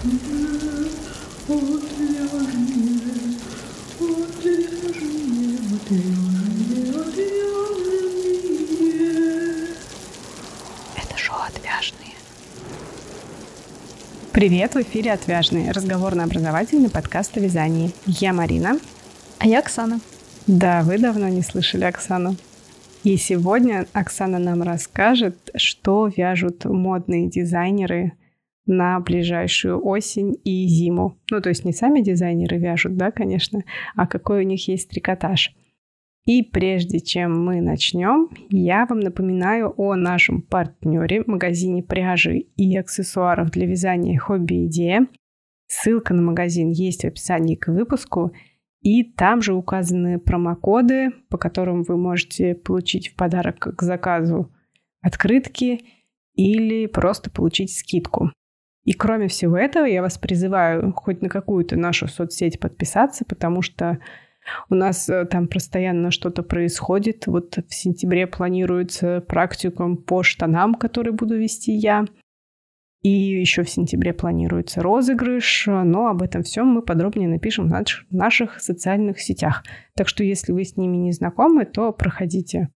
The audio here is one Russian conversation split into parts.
Это шоу «Отвяжные». Привет, в эфире «Отвяжные» – разговорно-образовательный подкаст о вязании. Я Марина. А я Оксана. Да, вы давно не слышали Оксану. И сегодня Оксана нам расскажет, что вяжут модные дизайнеры на ближайшую осень и зиму. Ну, то есть не сами дизайнеры вяжут, да, конечно, а какой у них есть трикотаж. И прежде чем мы начнем, я вам напоминаю о нашем партнере магазине пряжи и аксессуаров для вязания «Хобби Идея». Ссылка на магазин есть в описании к выпуску, и там же указаны промокоды, по которым вы можете получить в подарок к заказу открытки или просто получить скидку. И кроме всего этого, я вас призываю хоть на какую-то нашу соцсеть подписаться, потому что у нас э, там постоянно что-то происходит. Вот в сентябре планируется практикум по штанам, который буду вести я. И еще в сентябре планируется розыгрыш, но об этом всем мы подробнее напишем в наших социальных сетях. Так что если вы с ними не знакомы, то проходите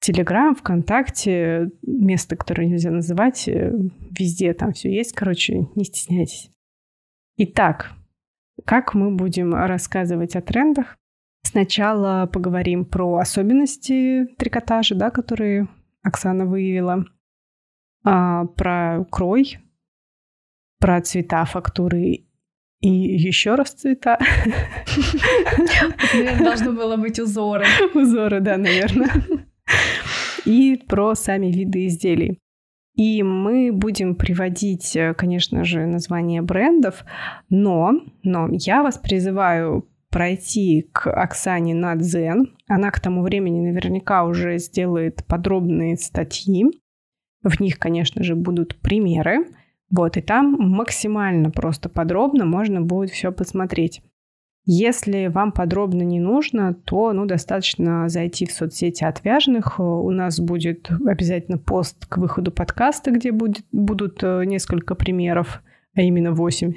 Телеграм, ВКонтакте, место, которое нельзя называть, э, везде там все есть. Короче, не стесняйтесь. Итак, как мы будем рассказывать о трендах? Сначала поговорим про особенности трикотажа, да, которые Оксана выявила, а, про крой, про цвета, фактуры и еще раз цвета. Должно было быть узоры. Узоры, да, наверное. И про сами виды изделий. И мы будем приводить, конечно же, названия брендов, но, но я вас призываю пройти к Оксане на Дзен. Она к тому времени наверняка уже сделает подробные статьи. В них, конечно же, будут примеры. Вот, и там максимально просто подробно можно будет все посмотреть. Если вам подробно не нужно, то ну, достаточно зайти в соцсети отвяжных. У нас будет обязательно пост к выходу подкаста, где будет, будут э, несколько примеров, а именно 8.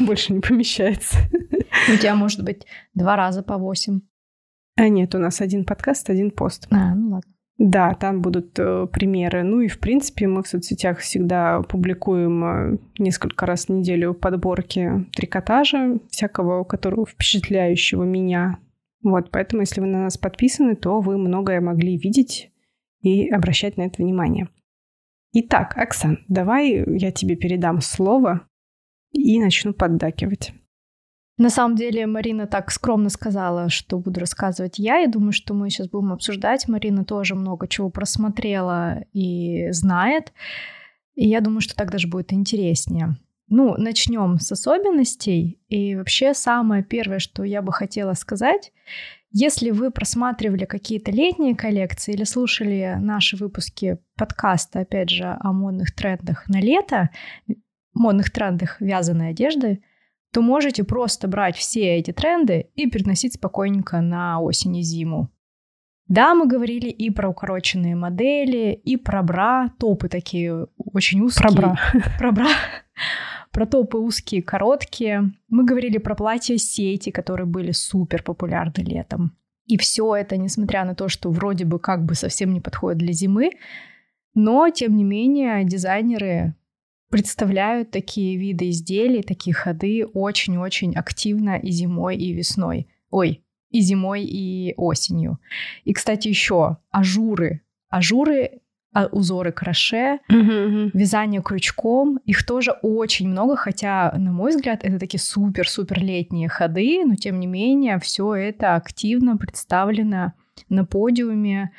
Больше не помещается. У тебя может быть два раза по восемь. А нет, у нас один подкаст, один пост. А, ну ладно. Да, там будут э, примеры. Ну и, в принципе, мы в соцсетях всегда публикуем э, несколько раз в неделю подборки трикотажа, всякого, которого впечатляющего меня. Вот, поэтому, если вы на нас подписаны, то вы многое могли видеть и обращать на это внимание. Итак, Оксан, давай я тебе передам слово и начну поддакивать. На самом деле Марина так скромно сказала, что буду рассказывать я. И думаю, что мы сейчас будем обсуждать. Марина тоже много чего просмотрела и знает. И я думаю, что так даже будет интереснее. Ну, начнем с особенностей. И вообще самое первое, что я бы хотела сказать, если вы просматривали какие-то летние коллекции или слушали наши выпуски подкаста, опять же, о модных трендах на лето, модных трендах вязаной одежды, то можете просто брать все эти тренды и переносить спокойненько на осень и зиму. Да, мы говорили и про укороченные модели, и про бра, топы такие очень узкие. Про бра. Про бра. Про топы узкие, короткие. Мы говорили про платья сети, которые были супер популярны летом. И все это, несмотря на то, что вроде бы как бы совсем не подходит для зимы, но, тем не менее, дизайнеры представляют такие виды изделий, такие ходы очень-очень активно и зимой, и весной. Ой, и зимой, и осенью. И, кстати, еще ажуры. Ажуры а, узоры кроше, uh-huh, вязание крючком. Их тоже очень много, хотя, на мой взгляд, это такие супер-супер летние ходы, но тем не менее все это активно представлено на подиуме.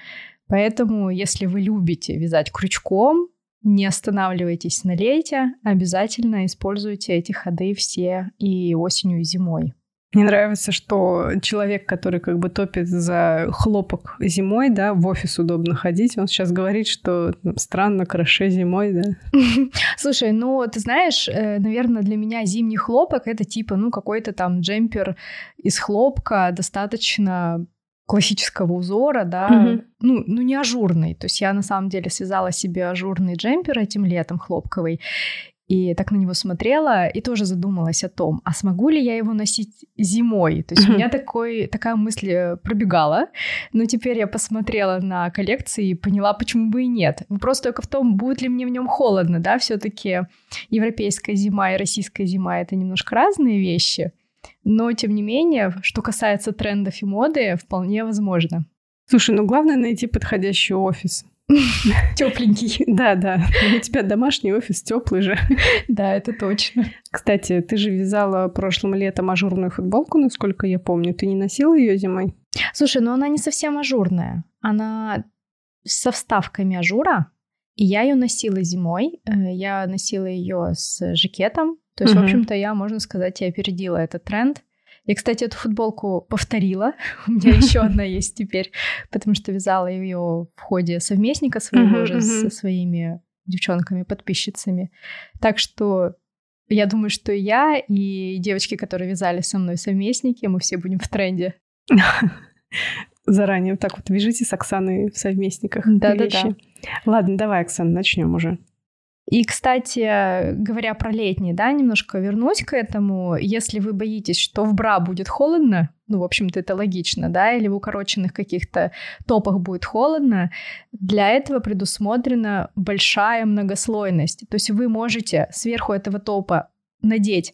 Поэтому, если вы любите вязать крючком, не останавливайтесь на лете, обязательно используйте эти ходы все и осенью, и зимой. Мне нравится, что человек, который как бы топит за хлопок зимой, да, в офис удобно ходить, он сейчас говорит, что ну, странно, краше зимой, да. Слушай, ну, ты знаешь, э, наверное, для меня зимний хлопок — это типа, ну, какой-то там джемпер из хлопка, достаточно классического узора, да, mm-hmm. ну, ну не ажурный. То есть я на самом деле связала себе ажурный джемпер этим летом хлопковый. и так на него смотрела и тоже задумалась о том, а смогу ли я его носить зимой? То есть у меня такой, такая мысль э, пробегала, но теперь я посмотрела на коллекции и поняла, почему бы и нет. Вопрос только в том, будет ли мне в нем холодно, да, все таки европейская зима и российская зима — это немножко разные вещи, но тем не менее, что касается трендов и моды, вполне возможно. Слушай, ну главное найти подходящий офис. Тепленький. Да, да. У тебя домашний офис теплый же. Да, это точно. Кстати, ты же вязала прошлым летом ажурную футболку, насколько я помню. Ты не носила ее зимой? Слушай, ну она не совсем ажурная. Она со вставками ажура. И я ее носила зимой. Э, я носила ее с жакетом. То есть, угу. в общем-то, я, можно сказать, я опередила этот тренд. Я, кстати, эту футболку повторила. У меня еще одна есть теперь, потому что вязала ее в ходе совместника своего уже со своими девчонками-подписчицами. Так что я думаю, что я и девочки, которые вязали со мной совместники, мы все будем в тренде. Заранее так вот вяжите с Оксаной в совместниках. Да-да-да. Ладно, давай, Оксана, начнем уже. И, кстати, говоря про летний, да, немножко вернусь к этому. Если вы боитесь, что в бра будет холодно, ну, в общем-то, это логично, да, или в укороченных каких-то топах будет холодно, для этого предусмотрена большая многослойность. То есть вы можете сверху этого топа надеть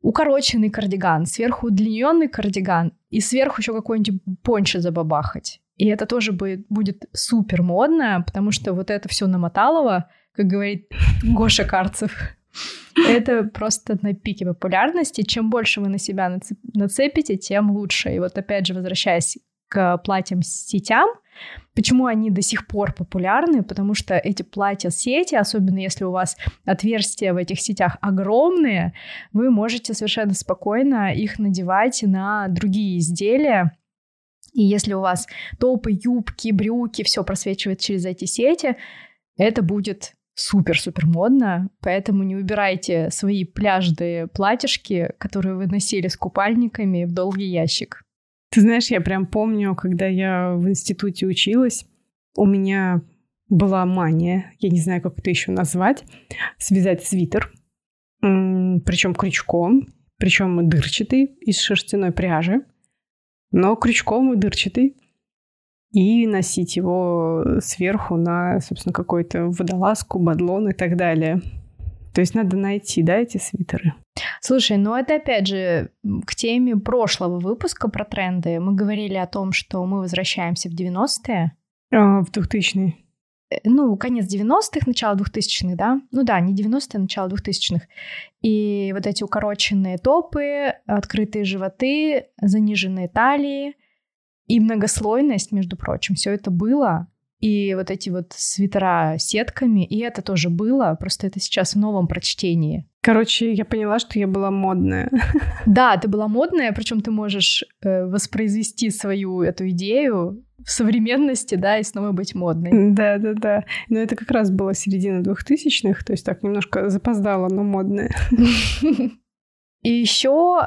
укороченный кардиган, сверху удлиненный кардиган и сверху еще какой-нибудь пончо забабахать. И это тоже будет, будет супер модно, потому что вот это все намоталово, как говорит Гоша Карцев. Это просто на пике популярности. Чем больше вы на себя нацепите, тем лучше. И вот опять же, возвращаясь к платьям сетям, Почему они до сих пор популярны? Потому что эти платья-сети, особенно если у вас отверстия в этих сетях огромные, вы можете совершенно спокойно их надевать на другие изделия. И если у вас топы, юбки, брюки, все просвечивает через эти сети, это будет супер-супер модно, поэтому не выбирайте свои пляжные платьишки, которые вы носили с купальниками в долгий ящик. Ты знаешь, я прям помню, когда я в институте училась, у меня была мания, я не знаю, как это еще назвать, связать свитер, причем крючком, причем дырчатый из шерстяной пряжи, но крючком и дырчатый и носить его сверху на, собственно, какой-то водолазку, бадлон и так далее. То есть надо найти, да, эти свитеры. Слушай, ну это опять же к теме прошлого выпуска про тренды. Мы говорили о том, что мы возвращаемся в 90-е. А, в 2000-е. Э, ну, конец 90-х, начало 2000-х, да? Ну да, не 90-е, а начало 2000-х. И вот эти укороченные топы, открытые животы, заниженные талии, и многослойность, между прочим, все это было. И вот эти вот свитера сетками, и это тоже было, просто это сейчас в новом прочтении. Короче, я поняла, что я была модная. Да, ты была модная, причем ты можешь э, воспроизвести свою эту идею в современности, да, и снова быть модной. Да, да, да. Но это как раз была середина двухтысячных, то есть так немножко запоздала, но модная. И еще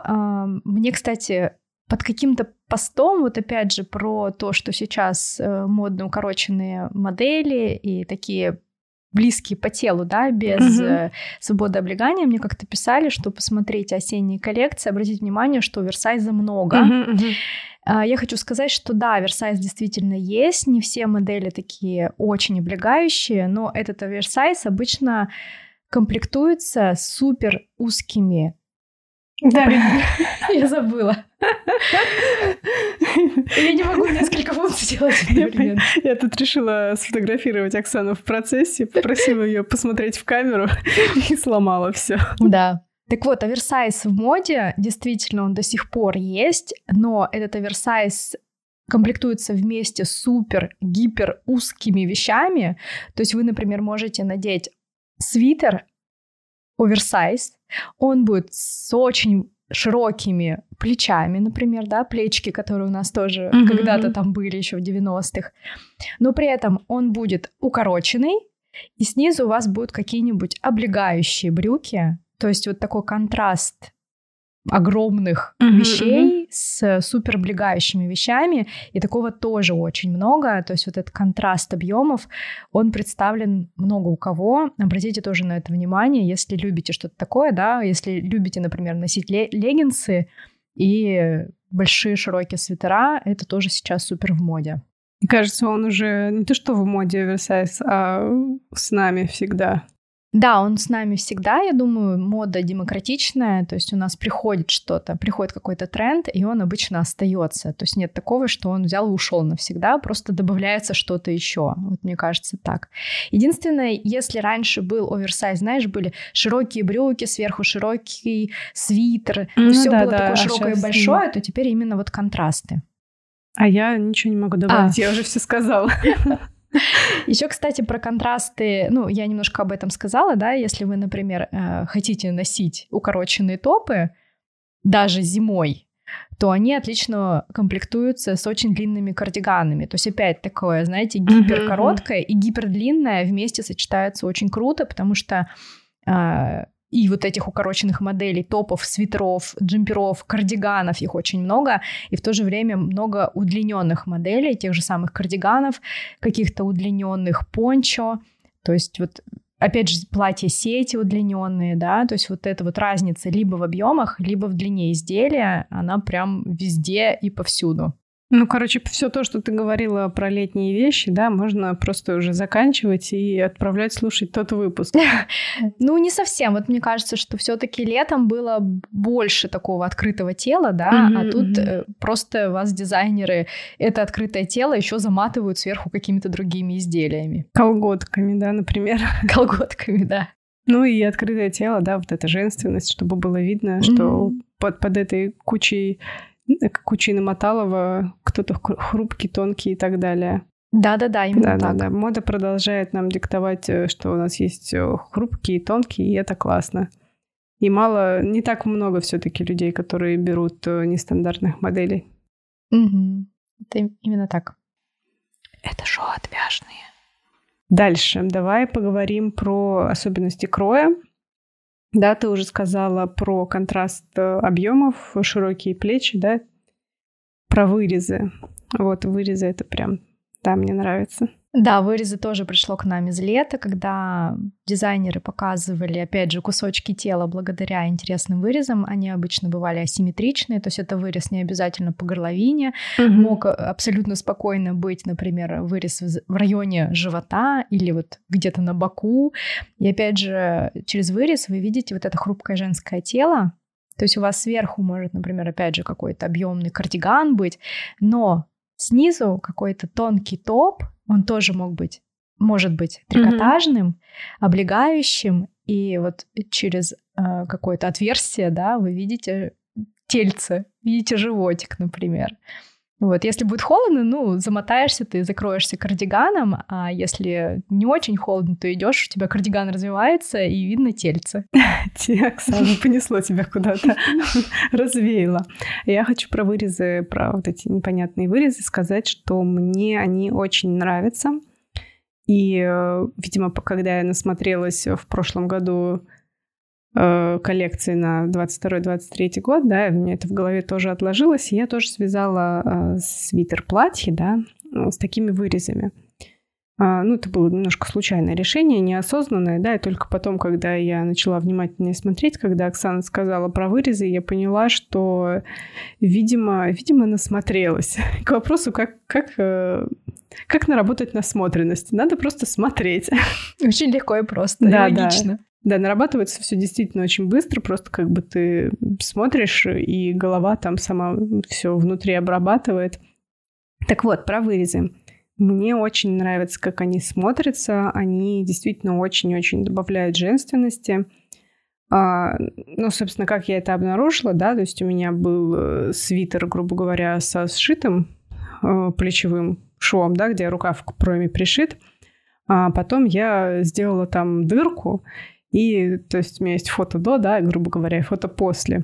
мне, кстати, под каким-то постом, вот опять же, про то, что сейчас э, модно укороченные модели и такие близкие по телу, да, без uh-huh. свободы облегания, мне как-то писали, что посмотреть осенние коллекции, обратить внимание, что оверсайза много. Uh-huh, uh-huh. Я хочу сказать, что да, оверсайз действительно есть, не все модели такие очень облегающие, но этот оверсайз обычно комплектуется супер узкими да. Я забыла. Я не могу несколько функций делать одновременно. Я тут решила сфотографировать Оксану в процессе, попросила ее посмотреть в камеру и сломала все. Да. Так вот, оверсайз в моде, действительно, он до сих пор есть, но этот оверсайз комплектуется вместе с супер гипер узкими вещами. То есть вы, например, можете надеть свитер оверсайз, он будет с очень широкими плечами, например, да, плечики, которые у нас тоже mm-hmm. когда-то там были еще в 90-х. Но при этом он будет укороченный, и снизу у вас будут какие-нибудь облегающие брюки, то есть вот такой контраст огромных mm-hmm. вещей с супер облегающими вещами, и такого тоже очень много. То есть вот этот контраст объемов, он представлен много у кого. Обратите тоже на это внимание, если любите что-то такое, да, если любите, например, носить леггинсы и большие широкие свитера, это тоже сейчас супер в моде. Мне кажется, он уже не то что в моде оверсайз, а с нами всегда. Да, он с нами всегда, я думаю, мода демократичная, то есть у нас приходит что-то, приходит какой-то тренд, и он обычно остается. То есть нет такого, что он взял и ушел навсегда, просто добавляется что-то еще. Вот мне кажется так. Единственное, если раньше был оверсайз, знаешь, были широкие брюки, сверху широкий свитер, ну, все да, было да, такое а широкое и большое, то теперь именно вот контрасты. А я ничего не могу добавить, а. я уже все сказала. Еще, кстати, про контрасты, ну, я немножко об этом сказала, да, если вы, например, э, хотите носить укороченные топы, даже зимой, то они отлично комплектуются с очень длинными кардиганами. То есть опять такое, знаете, гиперкороткое и гипердлинное вместе сочетаются очень круто, потому что э, и вот этих укороченных моделей, топов, свитеров, джемперов, кардиганов, их очень много, и в то же время много удлиненных моделей, тех же самых кардиганов, каких-то удлиненных пончо, то есть вот опять же, платья сети удлиненные, да, то есть вот эта вот разница либо в объемах, либо в длине изделия, она прям везде и повсюду. Ну, короче, все то, что ты говорила про летние вещи, да, можно просто уже заканчивать и отправлять слушать тот выпуск. Ну, не совсем. Вот мне кажется, что все-таки летом было больше такого открытого тела, да, а тут э, просто вас дизайнеры это открытое тело еще заматывают сверху какими-то другими изделиями. Колготками, да, например. Колготками, да. Ну и открытое тело, да, вот эта женственность, чтобы было видно, что под, под этой кучей Кучина Маталова, кто-то хрупкий, тонкий и так далее. Да-да-да, именно да, так. Да, да. Мода продолжает нам диктовать, э, что у нас есть э, хрупкие, тонкие, и это классно. И мало, не так много все-таки людей, которые берут э, нестандартных моделей. Угу. Это именно так. Это шоу отвяжные. Дальше давай поговорим про особенности кроя. Да, ты уже сказала про контраст э, объемов, широкие плечи, да, про вырезы. Вот вырезы это прям, да, мне нравится. Да, вырезы тоже пришло к нам из лета, когда дизайнеры показывали, опять же, кусочки тела благодаря интересным вырезам. Они обычно бывали асимметричные, то есть это вырез не обязательно по горловине. Угу. Мог абсолютно спокойно быть, например, вырез в районе живота или вот где-то на боку. И опять же, через вырез вы видите вот это хрупкое женское тело, то есть у вас сверху может, например, опять же, какой-то объемный кардиган быть, но снизу какой-то тонкий топ, он тоже мог быть, может быть трикотажным, mm-hmm. облегающим, и вот через э, какое-то отверстие, да, вы видите тельце, видите животик, например. Вот, если будет холодно, ну, замотаешься ты, закроешься кардиганом, а если не очень холодно, то идешь, у тебя кардиган развивается, и видно тельце. Оксана, понесло тебя куда-то, развеяло. Я хочу про вырезы, про вот эти непонятные вырезы сказать, что мне они очень нравятся. И, э, видимо, когда я насмотрелась в прошлом году Э, коллекции на 22-23 год, да, у меня это в голове тоже отложилось, и я тоже связала э, свитер-платье, да, э, с такими вырезами. А, ну, это было немножко случайное решение, неосознанное, да, и только потом, когда я начала внимательнее смотреть, когда Оксана сказала про вырезы, я поняла, что, видимо, видимо, насмотрелась. К вопросу, как, как, как наработать насмотренность. Надо просто смотреть. Очень легко и просто, да, и логично. Да. Да, нарабатывается все действительно очень быстро, просто как бы ты смотришь, и голова там сама все внутри обрабатывает. Так вот, про вырезы. Мне очень нравится, как они смотрятся. Они действительно очень-очень добавляют женственности. А, ну, собственно, как я это обнаружила, да, то есть у меня был э, свитер, грубо говоря, со сшитым э, плечевым швом, да, где рукав к проме пришит. А потом я сделала там дырку, и, то есть, у меня есть фото до, да, грубо говоря, и фото после.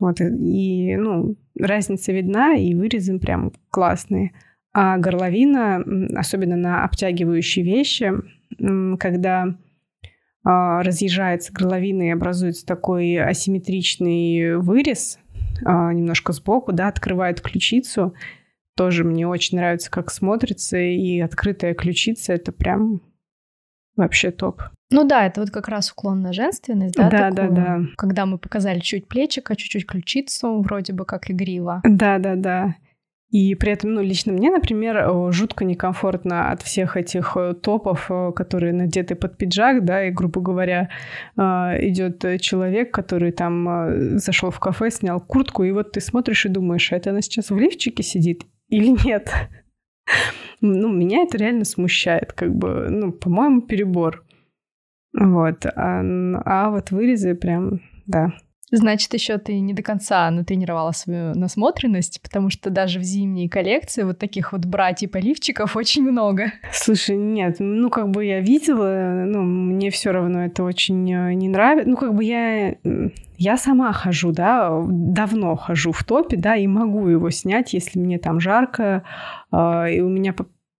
Вот, и, ну, разница видна, и вырезы прям классные. А горловина, особенно на обтягивающие вещи, когда а, разъезжается горловина и образуется такой асимметричный вырез, а, немножко сбоку, да, открывает ключицу. Тоже мне очень нравится, как смотрится, и открытая ключица — это прям вообще топ. Ну да, это вот как раз уклон на женственность, да? Да, такую, да, да. Когда мы показали чуть плечика, чуть-чуть ключицу, вроде бы как игриво. Да, да, да. И при этом, ну, лично мне, например, жутко некомфортно от всех этих э, топов, э, которые надеты под пиджак, да, и, грубо говоря, э, идет человек, который там зашел в кафе, снял куртку, и вот ты смотришь и думаешь, а это она сейчас в лифчике сидит или нет? Ну, меня это реально смущает, как бы, ну, по-моему, перебор. Вот. А, а вот вырезы прям, да, Значит, еще ты не до конца натренировала свою насмотренность, потому что даже в зимней коллекции вот таких вот братьев-оливчиков очень много. Слушай, нет, ну как бы я видела, ну мне все равно это очень э, не нравится. Ну как бы я я сама хожу, да, давно хожу в топе, да, и могу его снять, если мне там жарко, э, и у меня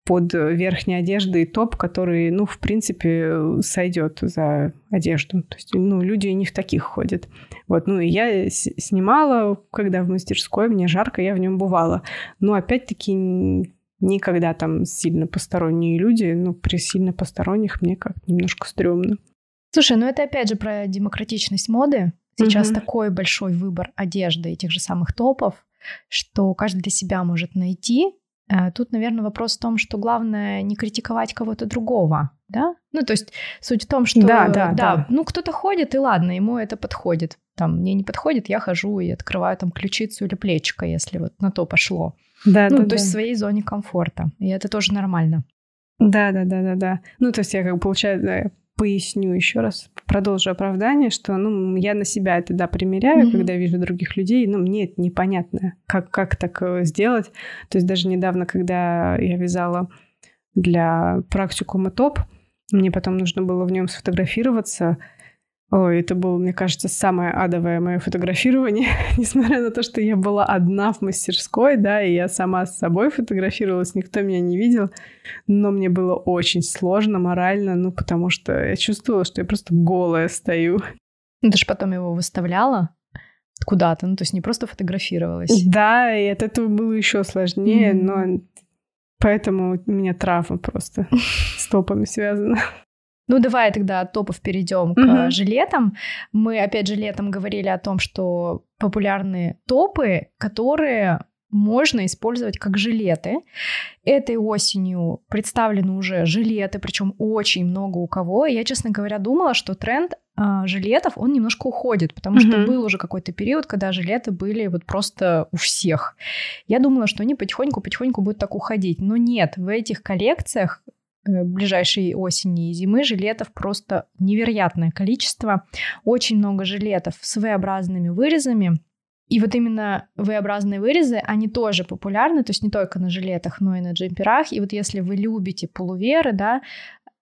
под верхней одеждой топ, который, ну, в принципе, сойдет за одежду. То есть, ну, люди не в таких ходят. Вот, ну, и я снимала, когда в мастерской, мне жарко, я в нем бывала. Но, опять-таки, никогда там сильно посторонние люди, ну, при сильно посторонних мне как немножко стрёмно. Слушай, ну это опять же про демократичность моды. Сейчас угу. такой большой выбор одежды и тех же самых топов, что каждый для себя может найти тут, наверное, вопрос в том, что главное не критиковать кого-то другого, да? Ну, то есть суть в том, что... Да, да, да. да. Ну, кто-то ходит, и ладно, ему это подходит. Там, мне не подходит, я хожу и открываю там ключицу или плечико, если вот на то пошло. Да, ну, да, то да. есть в своей зоне комфорта. И это тоже нормально. Да, да, да, да, да. Ну, то есть я как бы, получается, поясню еще раз, продолжу оправдание, что ну, я на себя это, да, примеряю, mm-hmm. когда вижу других людей, но мне это непонятно, как, как так э, сделать. То есть даже недавно, когда я вязала для практикума ТОП, мне потом нужно было в нем сфотографироваться, Ой, это было, мне кажется, самое адовое мое фотографирование, несмотря на то, что я была одна в мастерской, да, и я сама с собой фотографировалась, никто меня не видел, но мне было очень сложно морально, ну, потому что я чувствовала, что я просто голая стою. Ну, ты же потом его выставляла куда-то, ну, то есть не просто фотографировалась. Да, и от этого было еще сложнее, mm-hmm. но поэтому у меня травма просто с топами связана. Ну, давай тогда от топов перейдем к mm-hmm. жилетам. Мы, опять же, летом говорили о том, что популярны топы, которые можно использовать как жилеты. Этой осенью представлены уже жилеты, причем очень много у кого. я, честно говоря, думала, что тренд э, жилетов, он немножко уходит, потому mm-hmm. что был уже какой-то период, когда жилеты были вот просто у всех. Я думала, что они потихоньку-потихоньку будут так уходить. Но нет, в этих коллекциях ближайшей осени и зимы жилетов просто невероятное количество. Очень много жилетов с V-образными вырезами. И вот именно V-образные вырезы, они тоже популярны, то есть не только на жилетах, но и на джемперах. И вот если вы любите полуверы, да,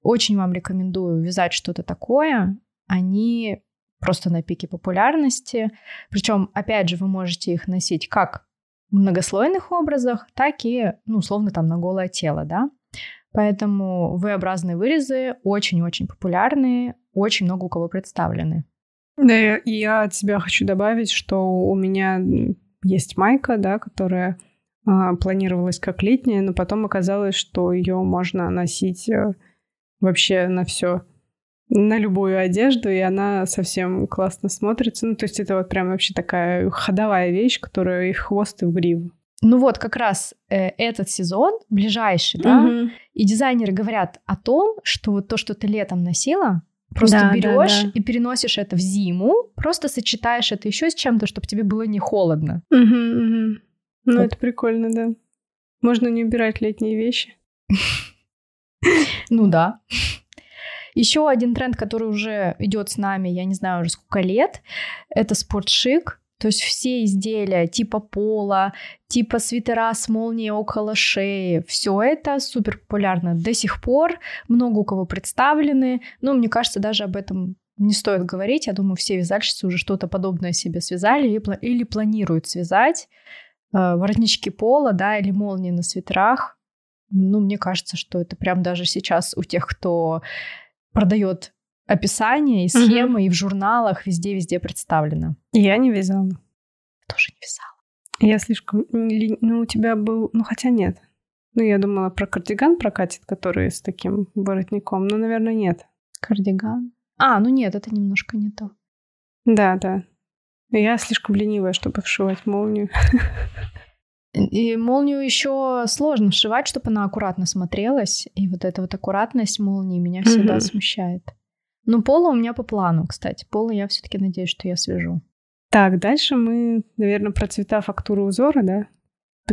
очень вам рекомендую вязать что-то такое. Они просто на пике популярности. Причем, опять же, вы можете их носить как в многослойных образах, так и, ну, условно, там на голое тело, да. Поэтому V-образные вырезы очень-очень популярны, очень много у кого представлены. Да, и я от себя хочу добавить, что у меня есть майка, да, которая а, планировалась как летняя, но потом оказалось, что ее можно носить а, вообще на все, на любую одежду, и она совсем классно смотрится. Ну, то есть это вот прям вообще такая ходовая вещь, которая и в хвост, и в гриву. Ну вот как раз э, этот сезон, ближайший, да, угу. и дизайнеры говорят о том, что вот то, что ты летом носила, просто да, берешь да, да. и переносишь это в зиму, просто сочетаешь это еще с чем-то, чтобы тебе было не холодно. Угу, угу. Ну вот. это прикольно, да. Можно не убирать летние вещи. Ну да. Еще один тренд, который уже идет с нами, я не знаю уже сколько лет, это спортшик. То есть все изделия типа пола, типа свитера с молнией около шеи, все это супер популярно до сих пор, много у кого представлены, но мне кажется, даже об этом не стоит говорить, я думаю, все вязальщицы уже что-то подобное себе связали или планируют связать, э, воротнички пола, да, или молнии на свитерах, ну, мне кажется, что это прям даже сейчас у тех, кто продает описание и схемы, угу. и в журналах везде-везде представлено. Я не вязала. тоже не вязала. Я слишком... Ну, у тебя был... Ну, хотя нет. Ну, я думала, про кардиган прокатит, который с таким воротником. Но, наверное, нет. Кардиган? А, ну нет, это немножко не то. Да, да. Я слишком ленивая, чтобы вшивать молнию. И молнию еще сложно вшивать, чтобы она аккуратно смотрелась. И вот эта вот аккуратность молнии меня всегда смущает. Ну, пола у меня по плану, кстати. Пола я все-таки надеюсь, что я свяжу. Так, дальше мы, наверное, про цвета, фактуры, узора, да?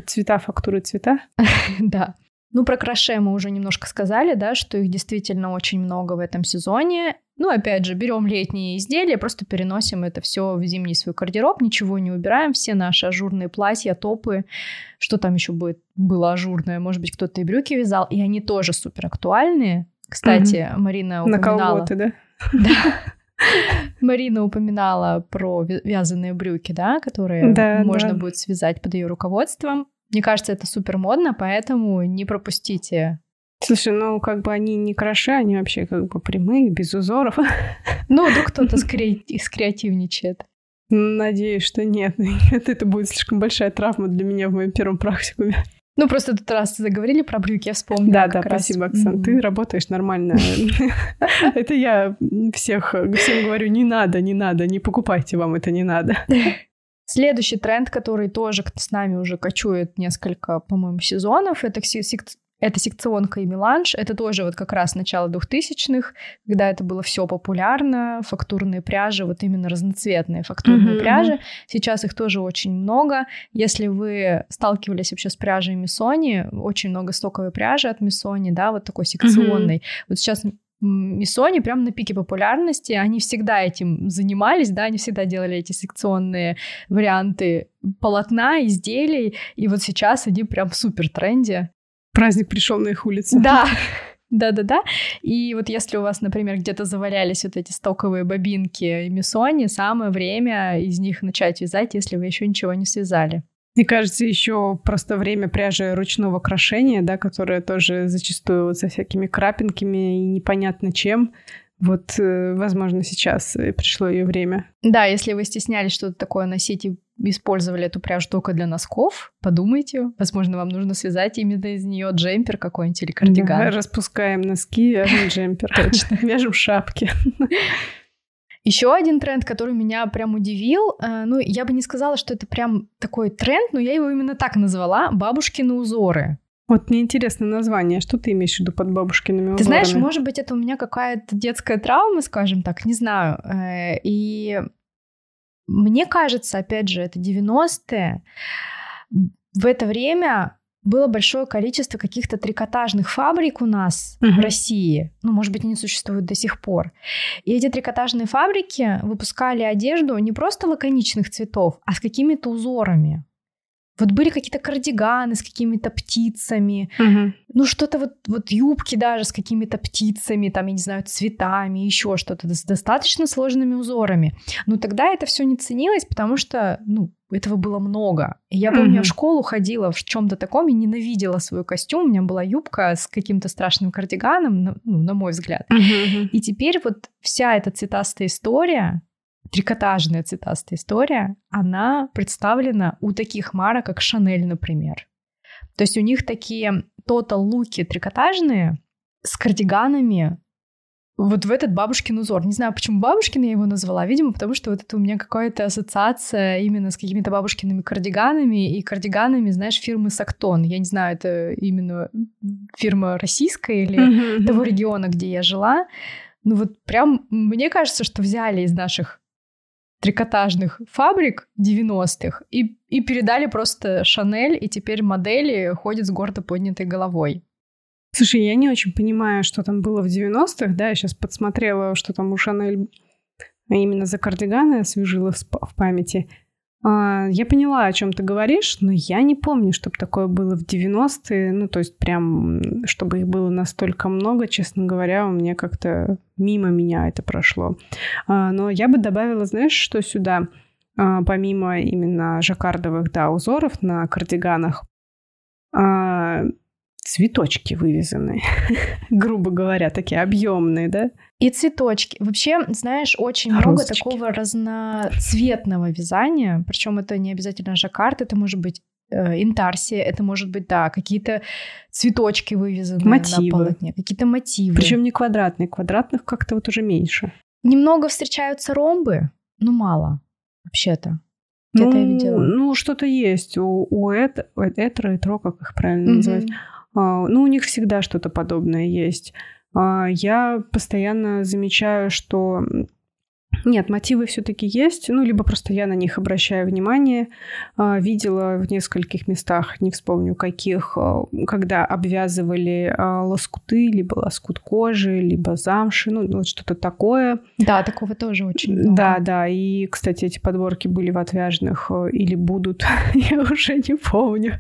Цвета, фактуры, цвета? Да. Ну, про краше мы уже немножко сказали, да, что их действительно очень много в этом сезоне. Ну, опять же, берем летние изделия, просто переносим это все в зимний свой гардероб, ничего не убираем, все наши ажурные платья, топы, что там еще будет, было ажурное, может быть, кто-то и брюки вязал, и они тоже супер актуальные. Кстати, угу. Марина упоминала... На колготы, да? Да. Марина упоминала про вязаные брюки, да, которые да, можно да. будет связать под ее руководством. Мне кажется, это супер модно, поэтому не пропустите. Слушай, ну как бы они не кроши, они вообще как бы прямые, без узоров. Ну, вдруг кто-то скреативничает. Надеюсь, что нет. Это будет слишком большая травма для меня в моем первом практикуме. Ну, просто тут раз заговорили про брюки, я вспомнила. Да, да, спасибо, Оксан. Ты работаешь нормально. Это я всех всем говорю, не надо, не надо, не покупайте вам это, не надо. Следующий тренд, который тоже с нами уже кочует несколько, по-моему, сезонов, это это секционка и меланж. Это тоже вот как раз начало 2000-х, когда это было все популярно. Фактурные пряжи, вот именно разноцветные фактурные mm-hmm. пряжи. Сейчас их тоже очень много. Если вы сталкивались вообще с пряжей Миссони, очень много стоковой пряжи от Миссони, да, вот такой секционной. Mm-hmm. Вот сейчас Миссони прям на пике популярности, они всегда этим занимались, да, они всегда делали эти секционные варианты полотна, изделий, и вот сейчас они прям в супер тренде. Праздник пришел на их улице. Да. Да-да-да. И вот если у вас, например, где-то завалялись вот эти стоковые бобинки и миссони, самое время из них начать вязать, если вы еще ничего не связали. Мне кажется, еще просто время пряжи ручного крошения, да, которое тоже зачастую вот со всякими крапинками и непонятно чем. Вот, э, возможно, сейчас э, пришло ее время. Да, если вы стеснялись что-то такое носить и использовали эту пряжу только для носков, подумайте, возможно, вам нужно связать именно из нее джемпер какой-нибудь или кардиган. Да, распускаем носки, вяжем джемпер. Точно. Вяжем шапки. Еще один тренд, который меня прям удивил, э, ну, я бы не сказала, что это прям такой тренд, но я его именно так назвала, бабушкины узоры. Вот мне интересно название. Что ты имеешь в виду под бабушкиными узорами? Ты знаешь, может быть, это у меня какая-то детская травма, скажем так, не знаю. Э, и мне кажется, опять же, это 90-е. В это время было большое количество каких-то трикотажных фабрик у нас uh-huh. в России. Ну, может быть, они существуют до сих пор. И эти трикотажные фабрики выпускали одежду не просто лаконичных цветов, а с какими-то узорами. Вот были какие-то кардиганы с какими-то птицами, угу. ну что-то вот, вот юбки даже с какими-то птицами, там, я не знаю, цветами, еще что-то с достаточно сложными узорами. Но тогда это все не ценилось, потому что, ну, этого было много. И я помню, угу. в школу ходила в чем-то таком и ненавидела свой костюм. У меня была юбка с каким-то страшным кардиганом, ну, на мой взгляд. Угу. И теперь вот вся эта цветастая история, трикотажная цветастая история, она представлена у таких марок, как Шанель, например. То есть у них такие тотал-луки трикотажные с кардиганами вот в этот бабушкин узор. Не знаю, почему бабушкин я его назвала. Видимо, потому что вот это у меня какая-то ассоциация именно с какими-то бабушкиными кардиганами и кардиганами, знаешь, фирмы Сактон. Я не знаю, это именно фирма российская или mm-hmm. того региона, где я жила. Ну вот прям мне кажется, что взяли из наших трикотажных фабрик 90-х и, и передали просто Шанель, и теперь модели ходят с гордо поднятой головой. Слушай, я не очень понимаю, что там было в 90-х, да, я сейчас подсмотрела, что там у Шанель именно за кардиганы освежила в памяти. А, я поняла, о чем ты говоришь, но я не помню, чтобы такое было в 90-е. Ну, то есть прям, чтобы их было настолько много, честно говоря, у меня как-то мимо меня это прошло. А, но я бы добавила, знаешь, что сюда, а, помимо именно жаккардовых, да, узоров на кардиганах, цветочки вывязанные, грубо говоря, такие объемные, да? И цветочки. Вообще, знаешь, очень Розочки. много такого разноцветного вязания. Причем это не обязательно жаккард, это может быть э, интарсия, это может быть, да, какие-то цветочки вывязанные мотивы. на полотне, какие-то мотивы. Причем не квадратные, квадратных как-то вот уже меньше. Немного встречаются ромбы, но мало вообще-то. Где-то ну, я видела. Ну, что-то есть. У, у это, этро, этро, как их правильно mm-hmm. называть. А, ну, у них всегда что-то подобное есть. А, я постоянно замечаю, что нет, мотивы все-таки есть, ну, либо просто я на них обращаю внимание. А, видела в нескольких местах, не вспомню каких, а, когда обвязывали лоскуты, либо лоскут кожи, либо замши, ну, вот что-то такое. Да, такого тоже очень много. Да, да, и, кстати, эти подборки были в отвяжных или будут, я уже не помню.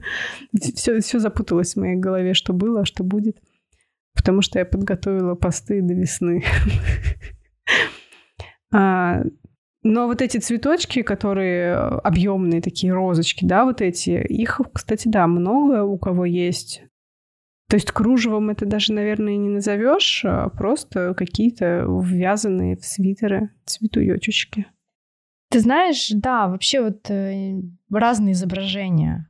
Все, все запуталось в моей голове, что было, что будет. Потому что я подготовила посты до весны. А, но вот эти цветочки, которые объемные такие розочки, да, вот эти, их, кстати, да, много у кого есть. То есть кружевом это даже, наверное, не назовешь, а просто какие-то ввязанные в свитеры цветуёчечки. Ты знаешь, да, вообще вот э, разные изображения.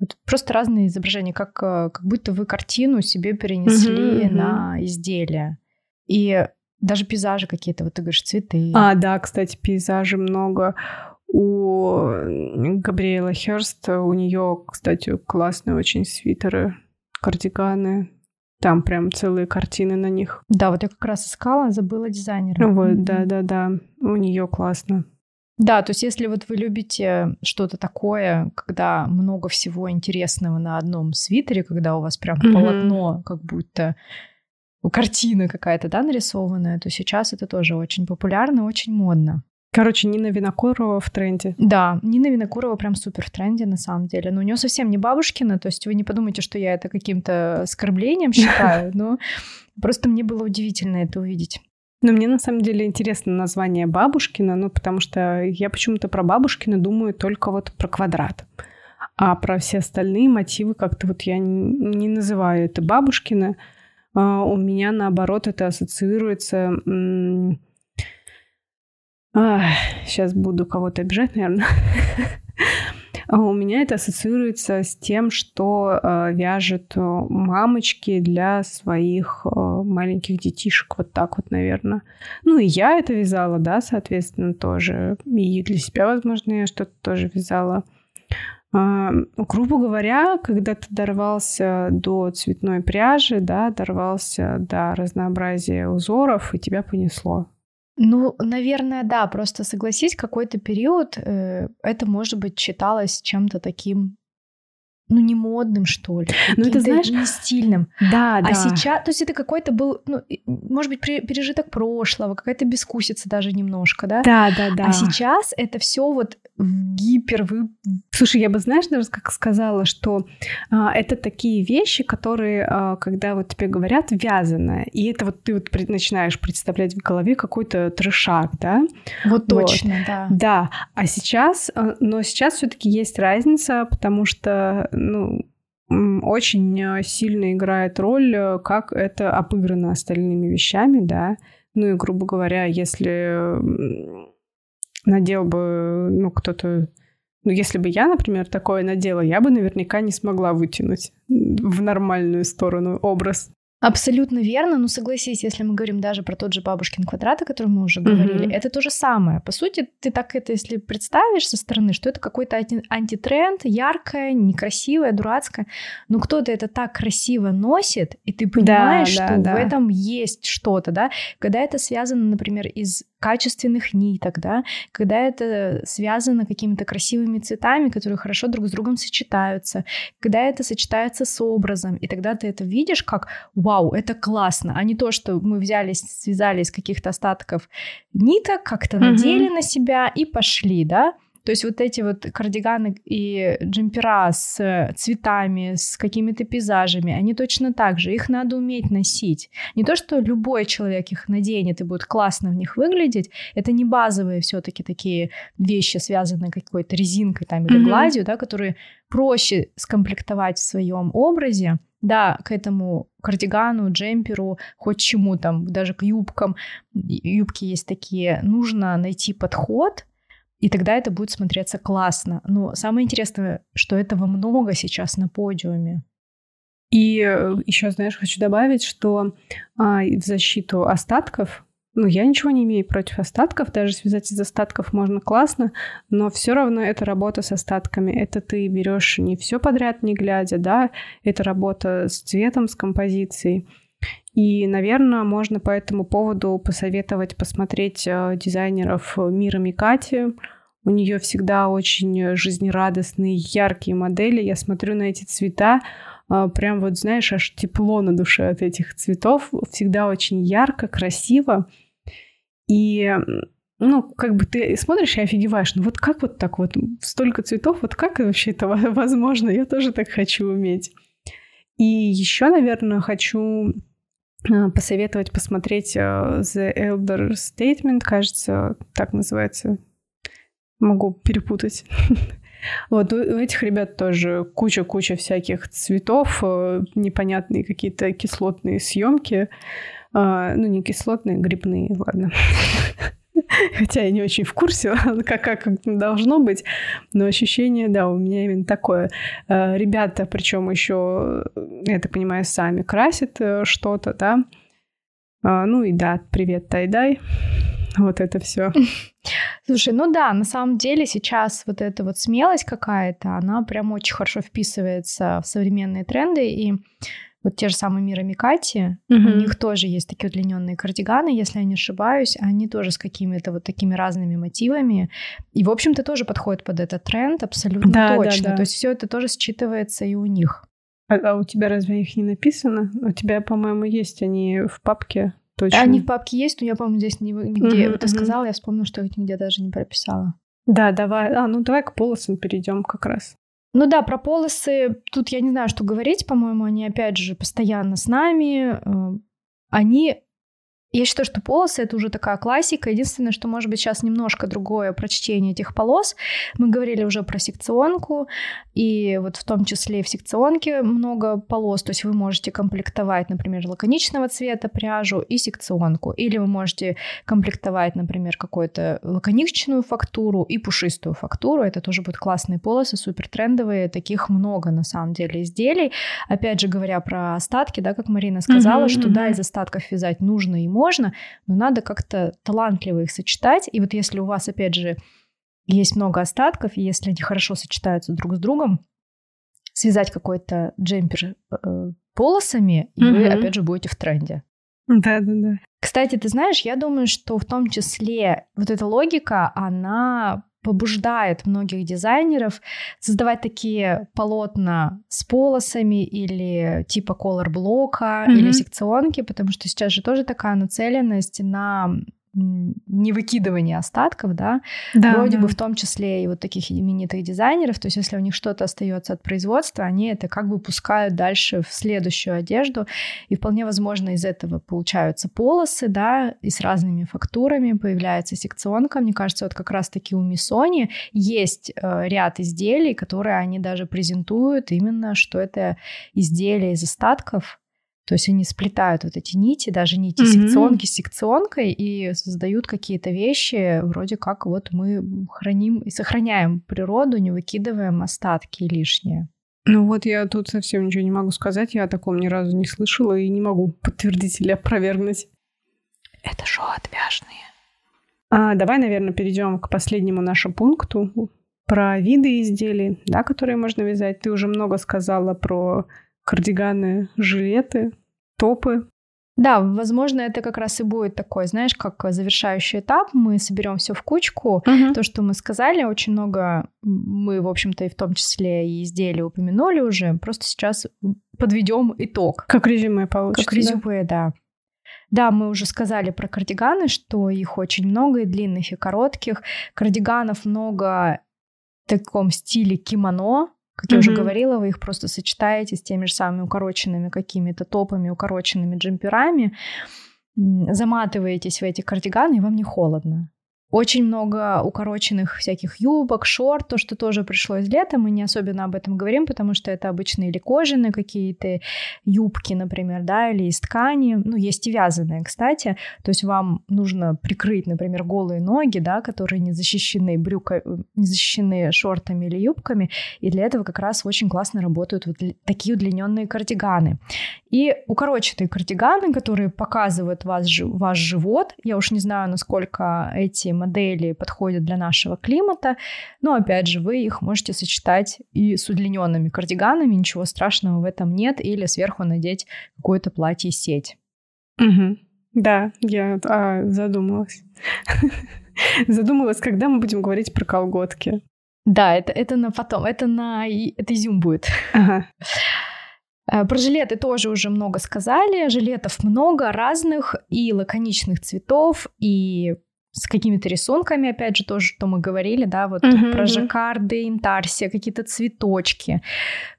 Вот просто разные изображения, как, э, как будто вы картину себе перенесли uh-huh, на изделие. И даже пейзажи какие-то, вот ты говоришь, цветы. А, да, кстати, пейзажи много. У Габриэла Херст, у нее, кстати, классные очень свитеры, кардиганы. Там прям целые картины на них. Да, вот я как раз искала, забыла дизайнера. Вот, mm-hmm. да-да-да, у нее классно. Да, то есть если вот вы любите что-то такое, когда много всего интересного на одном свитере, когда у вас прям mm-hmm. полотно как будто картина какая-то, да, нарисованная, то сейчас это тоже очень популярно, очень модно. Короче, Нина Винокурова в тренде. Да, Нина Винокурова прям супер в тренде на самом деле. Но у нее совсем не бабушкина, то есть вы не подумайте, что я это каким-то оскорблением считаю, но просто мне было удивительно это увидеть. Но мне на самом деле интересно название Бабушкина, ну потому что я почему-то про Бабушкина думаю только вот про квадрат. А про все остальные мотивы как-то вот я не называю это Бабушкина. А, у меня, наоборот, это ассоциируется... сейчас буду кого-то обижать, наверное. А у меня это ассоциируется с тем, что э, вяжут мамочки для своих э, маленьких детишек. Вот так вот, наверное. Ну, и я это вязала, да, соответственно, тоже. И для себя, возможно, я что-то тоже вязала. А, грубо говоря, когда ты дорвался до цветной пряжи, да, дорвался до разнообразия узоров, и тебя понесло. Ну, наверное, да. Просто согласись, какой-то период э, это, может быть, читалось чем-то таким ну, не модным, что ли. Ну, это, знаешь... Не стильным. Да, а да. А сейчас... То есть это какой-то был, ну, может быть, пережиток прошлого, какая-то бескусица даже немножко, да? Да, да, да. А сейчас это все вот гипер... Вы... Слушай, я бы, знаешь, даже как сказала, что а, это такие вещи, которые, а, когда вот тебе говорят, вязаное, и это вот ты вот начинаешь представлять в голове какой-то трешак, да? Вот точно, вот. да. Да, а сейчас, а, но сейчас все таки есть разница, потому что ну, очень э, сильно играет роль, э, как это обыграно остальными вещами, да. Ну и, грубо говоря, если надел бы, ну, кто-то... Ну, если бы я, например, такое надела, я бы наверняка не смогла вытянуть в нормальную сторону образ. Абсолютно верно, но согласись, если мы говорим даже про тот же бабушкин квадрат, о котором мы уже говорили, mm-hmm. это то же самое. По сути, ты так это, если представишь со стороны, что это какой-то анти- антитренд, яркое, некрасивое, дурацкое, но кто-то это так красиво носит, и ты понимаешь, да, что да, да. в этом есть что-то, да, когда это связано, например, из качественных ниток, да, когда это связано какими-то красивыми цветами, которые хорошо друг с другом сочетаются, когда это сочетается с образом, и тогда ты это видишь как вау, это классно, а не то, что мы взялись, связали из каких-то остатков ниток, как-то надели mm-hmm. на себя и пошли, да, то есть вот эти вот кардиганы и джемпера с цветами, с какими-то пейзажами, они точно так же. Их надо уметь носить. Не то, что любой человек их наденет и будет классно в них выглядеть. Это не базовые все-таки такие вещи, связанные какой-то резинкой там или mm-hmm. гладью, да, которые проще скомплектовать в своем образе, да, к этому кардигану, джемперу, хоть чему там, даже к юбкам, юбки есть такие, нужно найти подход, и тогда это будет смотреться классно. Но самое интересное, что этого много сейчас на подиуме. И э, еще, знаешь, хочу добавить, что а, в защиту остатков ну, я ничего не имею против остатков, даже связать из остатков можно классно, но все равно это работа с остатками. Это ты берешь не все подряд, не глядя, да, это работа с цветом, с композицией. И, наверное, можно по этому поводу посоветовать посмотреть э, дизайнеров Мира Микати. У нее всегда очень жизнерадостные, яркие модели. Я смотрю на эти цвета, э, прям вот, знаешь, аж тепло на душе от этих цветов. Всегда очень ярко, красиво. И ну, как бы ты смотришь и офигеваешь, ну вот как вот так вот, столько цветов, вот как вообще это возможно? Я тоже так хочу уметь. И еще, наверное, хочу посоветовать посмотреть а, The Elder Statement, кажется, так называется. Могу перепутать. Вот у этих ребят тоже куча-куча всяких цветов, э, непонятные какие-то кислотные съемки. А, ну, не кислотные, грибные, ладно. Хотя я не очень в курсе, как, как должно быть, но ощущение, да, у меня именно такое. А, ребята, причем еще, я так понимаю, сами красят э, что-то, да. А, ну и да, привет, Тайдай. Вот это все. Слушай, ну да, на самом деле сейчас вот эта вот смелость какая-то, она прям очень хорошо вписывается в современные тренды, и вот те же самые Мира Микати, угу. у них тоже есть такие удлиненные кардиганы, если я не ошибаюсь, они тоже с какими-то вот такими разными мотивами. И, в общем-то, тоже подходит под этот тренд абсолютно да, точно. Да, да. То есть все это тоже считывается и у них. А, а у тебя разве их не написано? У тебя, по-моему, есть они в папке. Точно. Они в папке есть, но я, по-моему, здесь нигде. Mm-hmm, вот ты сказала, я вспомнила, что я их нигде даже не прописала. Да, давай. А, ну давай к полосам перейдем как раз. Ну да, про полосы тут я не знаю, что говорить, по-моему, они опять же постоянно с нами. Э, они я считаю, что полосы — это уже такая классика. Единственное, что может быть сейчас немножко другое прочтение этих полос. Мы говорили уже про секционку, и вот в том числе в секционке много полос. То есть вы можете комплектовать, например, лаконичного цвета пряжу и секционку. Или вы можете комплектовать, например, какую-то лаконичную фактуру и пушистую фактуру. Это тоже будут классные полосы, супер трендовые. Таких много, на самом деле, изделий. Опять же, говоря про остатки, да, как Марина сказала, mm-hmm, что mm-hmm. да, из остатков вязать нужно ему можно, но надо как-то талантливо их сочетать. И вот если у вас, опять же, есть много остатков, и если они хорошо сочетаются друг с другом, связать какой-то джемпер э, полосами, и mm-hmm. вы, опять же, будете в тренде. Да, да, да. Кстати, ты знаешь, я думаю, что в том числе вот эта логика, она побуждает многих дизайнеров создавать такие полотна с полосами или типа колор-блока mm-hmm. или секционки, потому что сейчас же тоже такая нацеленность на не выкидывание остатков, да, да вроде да. бы в том числе и вот таких именитых дизайнеров, то есть если у них что-то остается от производства, они это как бы пускают дальше в следующую одежду, и вполне возможно из этого получаются полосы, да, и с разными фактурами появляется секционка. Мне кажется, вот как раз-таки у Мисони есть э, ряд изделий, которые они даже презентуют именно, что это изделия из остатков, то есть они сплетают вот эти нити, даже нити mm-hmm. секционки с секционкой и создают какие-то вещи, вроде как вот мы храним и сохраняем природу, не выкидываем остатки лишние. Ну вот я тут совсем ничего не могу сказать, я о таком ни разу не слышала и не могу подтвердить или опровергнуть. Это шоу отвяжные. А, давай, наверное, перейдем к последнему нашему пункту про виды изделий, да, которые можно вязать. Ты уже много сказала про кардиганы, жилеты, топы. Да, возможно, это как раз и будет такой, знаешь, как завершающий этап. Мы соберем все в кучку. Uh-huh. То, что мы сказали, очень много мы, в общем-то, и в том числе и изделия упомянули уже. Просто сейчас подведем итог. Как резюме получится. Как резюме, да. да. Да, мы уже сказали про кардиганы, что их очень много, и длинных, и коротких. Кардиганов много в таком стиле кимоно, как я mm-hmm. уже говорила, вы их просто сочетаете с теми же самыми укороченными какими-то топами, укороченными джемперами, заматываетесь в эти кардиганы, и вам не холодно. Очень много укороченных всяких юбок, шорт, то, что тоже пришло из лета. Мы не особенно об этом говорим, потому что это обычно или кожаные какие-то юбки, например, да, или из ткани. Ну, есть и вязаные, кстати. То есть вам нужно прикрыть, например, голые ноги, да, которые не защищены брюка, не защищены шортами или юбками. И для этого как раз очень классно работают вот такие удлиненные кардиганы. И укороченные кардиганы, которые показывают вас, ваш живот. Я уж не знаю, насколько эти модели подходят для нашего климата, но опять же, вы их можете сочетать и с удлиненными кардиганами, ничего страшного в этом нет, или сверху надеть какое-то платье-сеть. Угу. Да, я а, задумалась. Задумалась, когда мы будем говорить про колготки. Да, это, это на потом, это на это изюм будет. Ага. Э, про жилеты тоже уже много сказали. Жилетов много разных и лаконичных цветов, и с какими-то рисунками, опять же, тоже, что мы говорили, да, вот uh-huh, про жаккарды, интарсия, какие-то цветочки.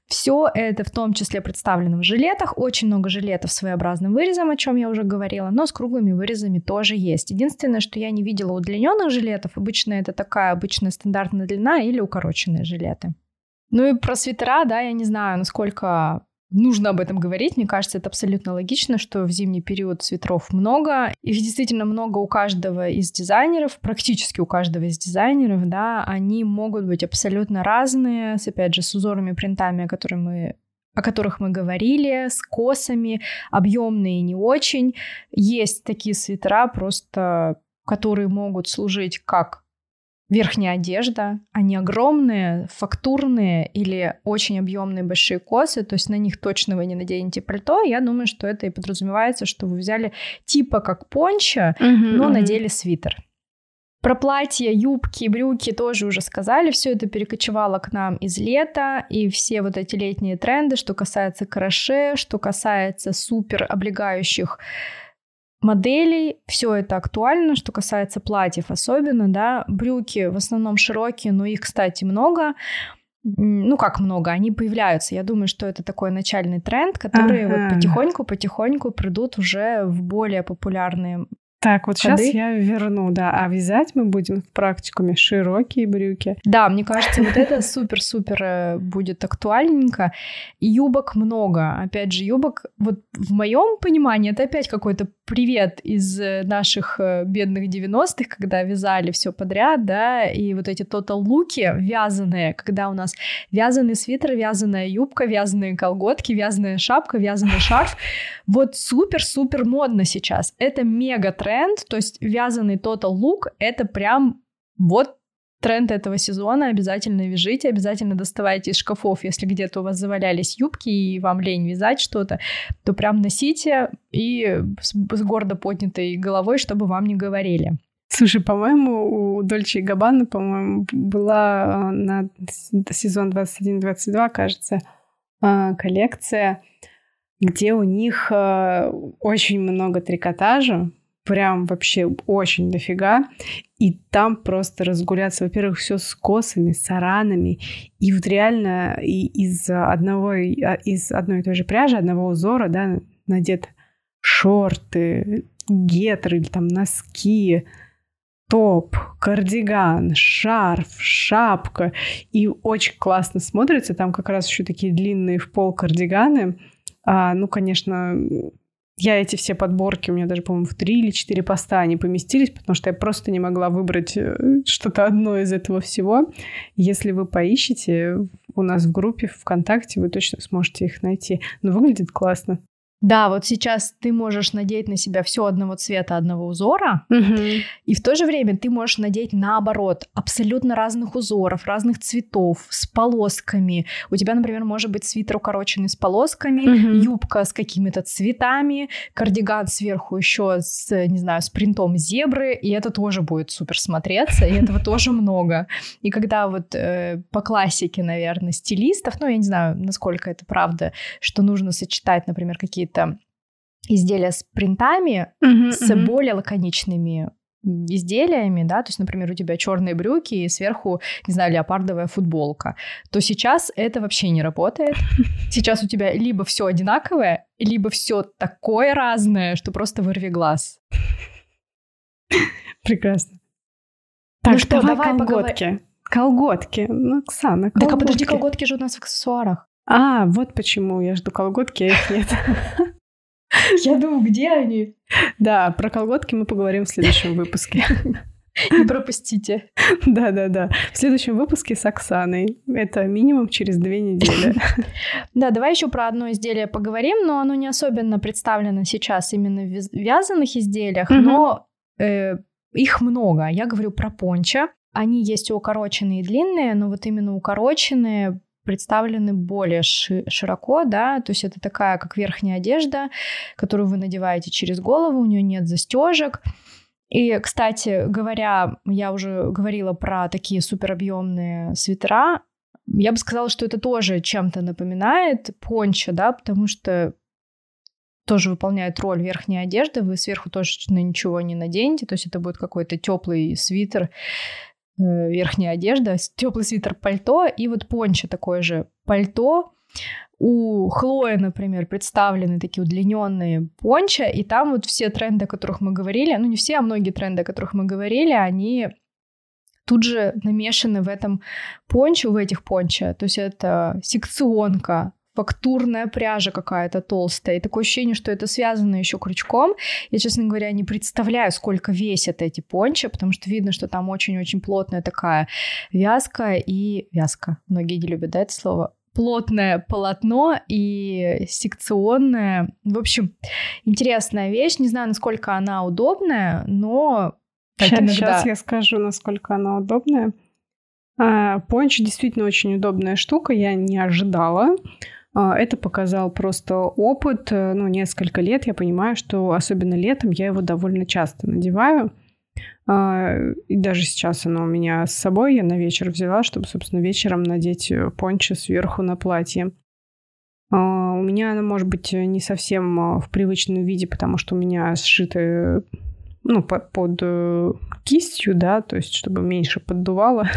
Все это в том числе представлено в жилетах. Очень много жилетов с своеобразным вырезом, о чем я уже говорила, но с круглыми вырезами тоже есть. Единственное, что я не видела удлиненных жилетов, обычно это такая обычная стандартная длина или укороченные жилеты. Ну и про свитера, да, я не знаю, насколько нужно об этом говорить. Мне кажется, это абсолютно логично, что в зимний период свитеров много. Их действительно много у каждого из дизайнеров, практически у каждого из дизайнеров, да, они могут быть абсолютно разные, с, опять же, с узорами, принтами, о которых мы о которых мы говорили, с косами, объемные не очень. Есть такие свитера просто, которые могут служить как верхняя одежда, они огромные, фактурные или очень объемные большие косы, то есть на них точно вы не наденете пальто. Я думаю, что это и подразумевается, что вы взяли типа как пончо, uh-huh, но uh-huh. надели свитер. Про платья, юбки, брюки тоже уже сказали. Все это перекочевало к нам из лета. И все вот эти летние тренды, что касается краше, что касается супер облегающих моделей, все это актуально, что касается платьев особенно, да, брюки в основном широкие, но их, кстати, много, ну как много, они появляются. Я думаю, что это такой начальный тренд, который ага. вот потихоньку-потихоньку придут уже в более популярные так, вот ходы. сейчас я верну, да. А вязать мы будем в практикуме широкие брюки. Да, мне кажется, вот это супер-супер э, будет актуальненько. Юбок много. Опять же, юбок, вот в моем понимании, это опять какой-то привет из э, наших э, бедных 90-х, когда вязали все подряд, да, и вот эти тотал-луки вязаные, когда у нас вязаный свитер, вязаная юбка, вязаные колготки, вязаная шапка, вязаный шарф. Вот супер-супер модно сейчас. Это мега тренд тренд, то есть вязаный look — это прям вот тренд этого сезона. Обязательно вяжите, обязательно доставайте из шкафов, если где-то у вас завалялись юбки и вам лень вязать что-то, то прям носите и с, с гордо поднятой головой, чтобы вам не говорили. Слушай, по-моему, у Дольче и Габбана, по-моему, была э, на сезон 21-22, кажется, э, коллекция, где у них э, очень много трикотажа, прям вообще очень дофига. И там просто разгуляться, во-первых, все с косами, с аранами. И вот реально и из одного, а, из одной и той же пряжи, одного узора, да, надет шорты, гетры или там носки, топ, кардиган, шарф, шапка. И очень классно смотрится. Там как раз еще такие длинные в пол кардиганы. А, ну, конечно, я эти все подборки, у меня даже, по-моему, в три или четыре поста они поместились, потому что я просто не могла выбрать э, что-то одно из этого всего. Если вы поищете у нас в группе ВКонтакте, вы точно сможете их найти. Но выглядит классно. Да, вот сейчас ты можешь надеть на себя все одного цвета, одного узора, угу. и в то же время ты можешь надеть наоборот абсолютно разных узоров, разных цветов, с полосками. У тебя, например, может быть свитер укороченный с полосками, угу. юбка с какими-то цветами, кардиган сверху еще с, не знаю, с принтом зебры, и это тоже будет супер смотреться, и этого тоже много. И когда вот э, по классике, наверное, стилистов, ну, я не знаю, насколько это правда, что нужно сочетать, например, какие-то какие-то изделия с принтами, uh-huh, с uh-huh. более лаконичными изделиями, да, то есть, например, у тебя черные брюки и сверху, не знаю, леопардовая футболка, то сейчас это вообще не работает. Сейчас у тебя либо все одинаковое, либо все такое разное, что просто вырви глаз. Прекрасно. Так, ну что, давай, давай колготки. Поговор... Колготки. Ну, Оксана, колготки. Так, а подожди, колготки же у нас в аксессуарах. А, вот почему я жду колготки, а их нет. Я думаю, где они? Да, про колготки мы поговорим в следующем выпуске. Не пропустите. Да-да-да. В следующем выпуске с Оксаной. Это минимум через две недели. Да, давай еще про одно изделие поговорим, но оно не особенно представлено сейчас именно в вязаных изделиях, но э, их много. Я говорю про пончо. Они есть и укороченные, и длинные, но вот именно укороченные представлены более ши- широко, да, то есть это такая, как верхняя одежда, которую вы надеваете через голову, у нее нет застежек. И, кстати говоря, я уже говорила про такие суперобъемные свитера. Я бы сказала, что это тоже чем-то напоминает пончо, да, потому что тоже выполняет роль верхней одежды, вы сверху тоже ничего не наденете, то есть это будет какой-то теплый свитер, верхняя одежда, теплый свитер пальто, и вот пончо такое же пальто. У Хлои, например, представлены такие удлиненные пончо, и там вот все тренды, о которых мы говорили, ну не все, а многие тренды, о которых мы говорили, они тут же намешаны в этом пончо, в этих пончо. То есть это секционка, фактурная пряжа какая-то толстая. И такое ощущение, что это связано еще крючком. Я, честно говоря, не представляю, сколько весят эти пончи, потому что видно, что там очень-очень плотная такая вязка и вязка. Многие не любят, да, это слово? плотное полотно и секционное. В общем, интересная вещь. Не знаю, насколько она удобная, но сейчас, иногда... сейчас я скажу, насколько она удобная. А, понч действительно очень удобная штука, я не ожидала. А, это показал просто опыт. Э, ну, несколько лет я понимаю, что особенно летом я его довольно часто надеваю. А, и даже сейчас оно у меня с собой. Я на вечер взяла, чтобы, собственно, вечером надеть э, пончо сверху на платье. А, у меня оно, может быть, не совсем в привычном виде, потому что у меня сшито ну, под, под э, кистью, да, то есть чтобы меньше поддувало.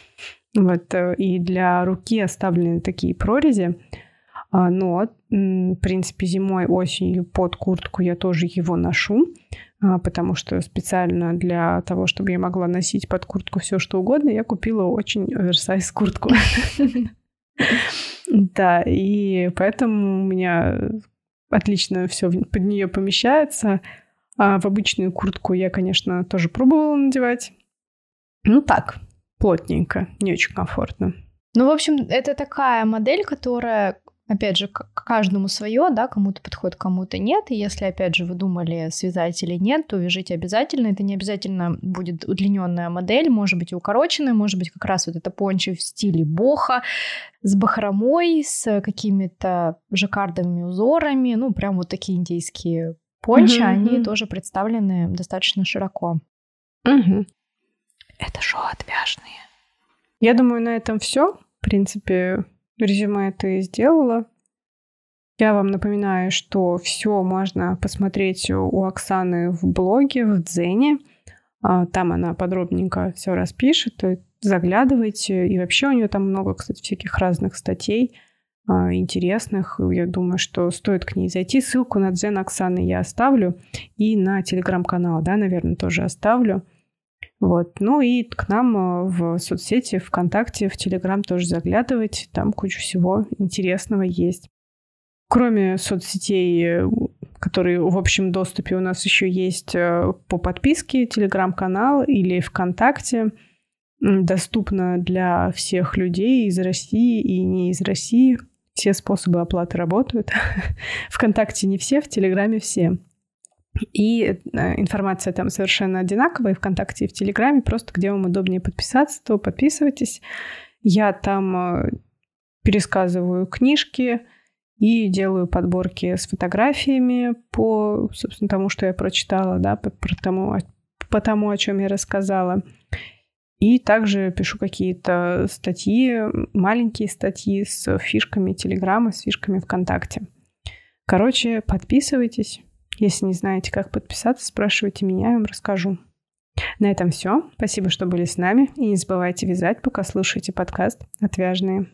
вот, и для руки оставлены такие прорези. А, но, в принципе, зимой, осенью под куртку я тоже его ношу, а, потому что специально для того, чтобы я могла носить под куртку все что угодно, я купила очень оверсайз куртку. Да, и поэтому у меня отлично все под нее помещается. А в обычную куртку я, конечно, тоже пробовала надевать. Ну так, плотненько, не очень комфортно. Ну, в общем, это такая модель, которая Опять же, каждому свое, да, кому-то подходит, кому-то нет. И если, опять же, вы думали, связать или нет, то вяжите обязательно. Это не обязательно будет удлиненная модель, может быть, и укороченная, может быть, как раз вот это пончо в стиле боха, с бахромой, с какими-то жаккардовыми узорами. Ну, прям вот такие индейские пончо, mm-hmm. они тоже представлены достаточно широко. Mm-hmm. Это шоу отвяжные. Я думаю, на этом все. В принципе, резюме ты сделала. Я вам напоминаю, что все можно посмотреть у Оксаны в блоге, в Дзене. А, там она подробненько все распишет. Заглядывайте. И вообще у нее там много, кстати, всяких разных статей а, интересных. Я думаю, что стоит к ней зайти. Ссылку на Дзен Оксаны я оставлю. И на телеграм-канал, да, наверное, тоже оставлю. Вот. Ну и к нам э, в соцсети, ВКонтакте, в Телеграм тоже заглядывать. Там куча всего интересного есть. Кроме соцсетей, э, которые в общем доступе у нас еще есть э, по подписке, Телеграм-канал или ВКонтакте. Доступно для всех людей из России и не из России. Все способы оплаты работают. ВКонтакте не все, в Телеграме все. И э, информация там совершенно одинаковая и ВКонтакте, и в Телеграме. Просто где вам удобнее подписаться, то подписывайтесь. Я там э, пересказываю книжки и делаю подборки с фотографиями по, собственно, тому, что я прочитала, да, по, по, тому, по тому, о чем я рассказала. И также пишу какие-то статьи, маленькие статьи с фишками Телеграма, с фишками ВКонтакте. Короче, подписывайтесь. Если не знаете, как подписаться, спрашивайте меня, я вам расскажу. На этом все. Спасибо, что были с нами. И не забывайте вязать, пока слушаете подкаст «Отвяжные».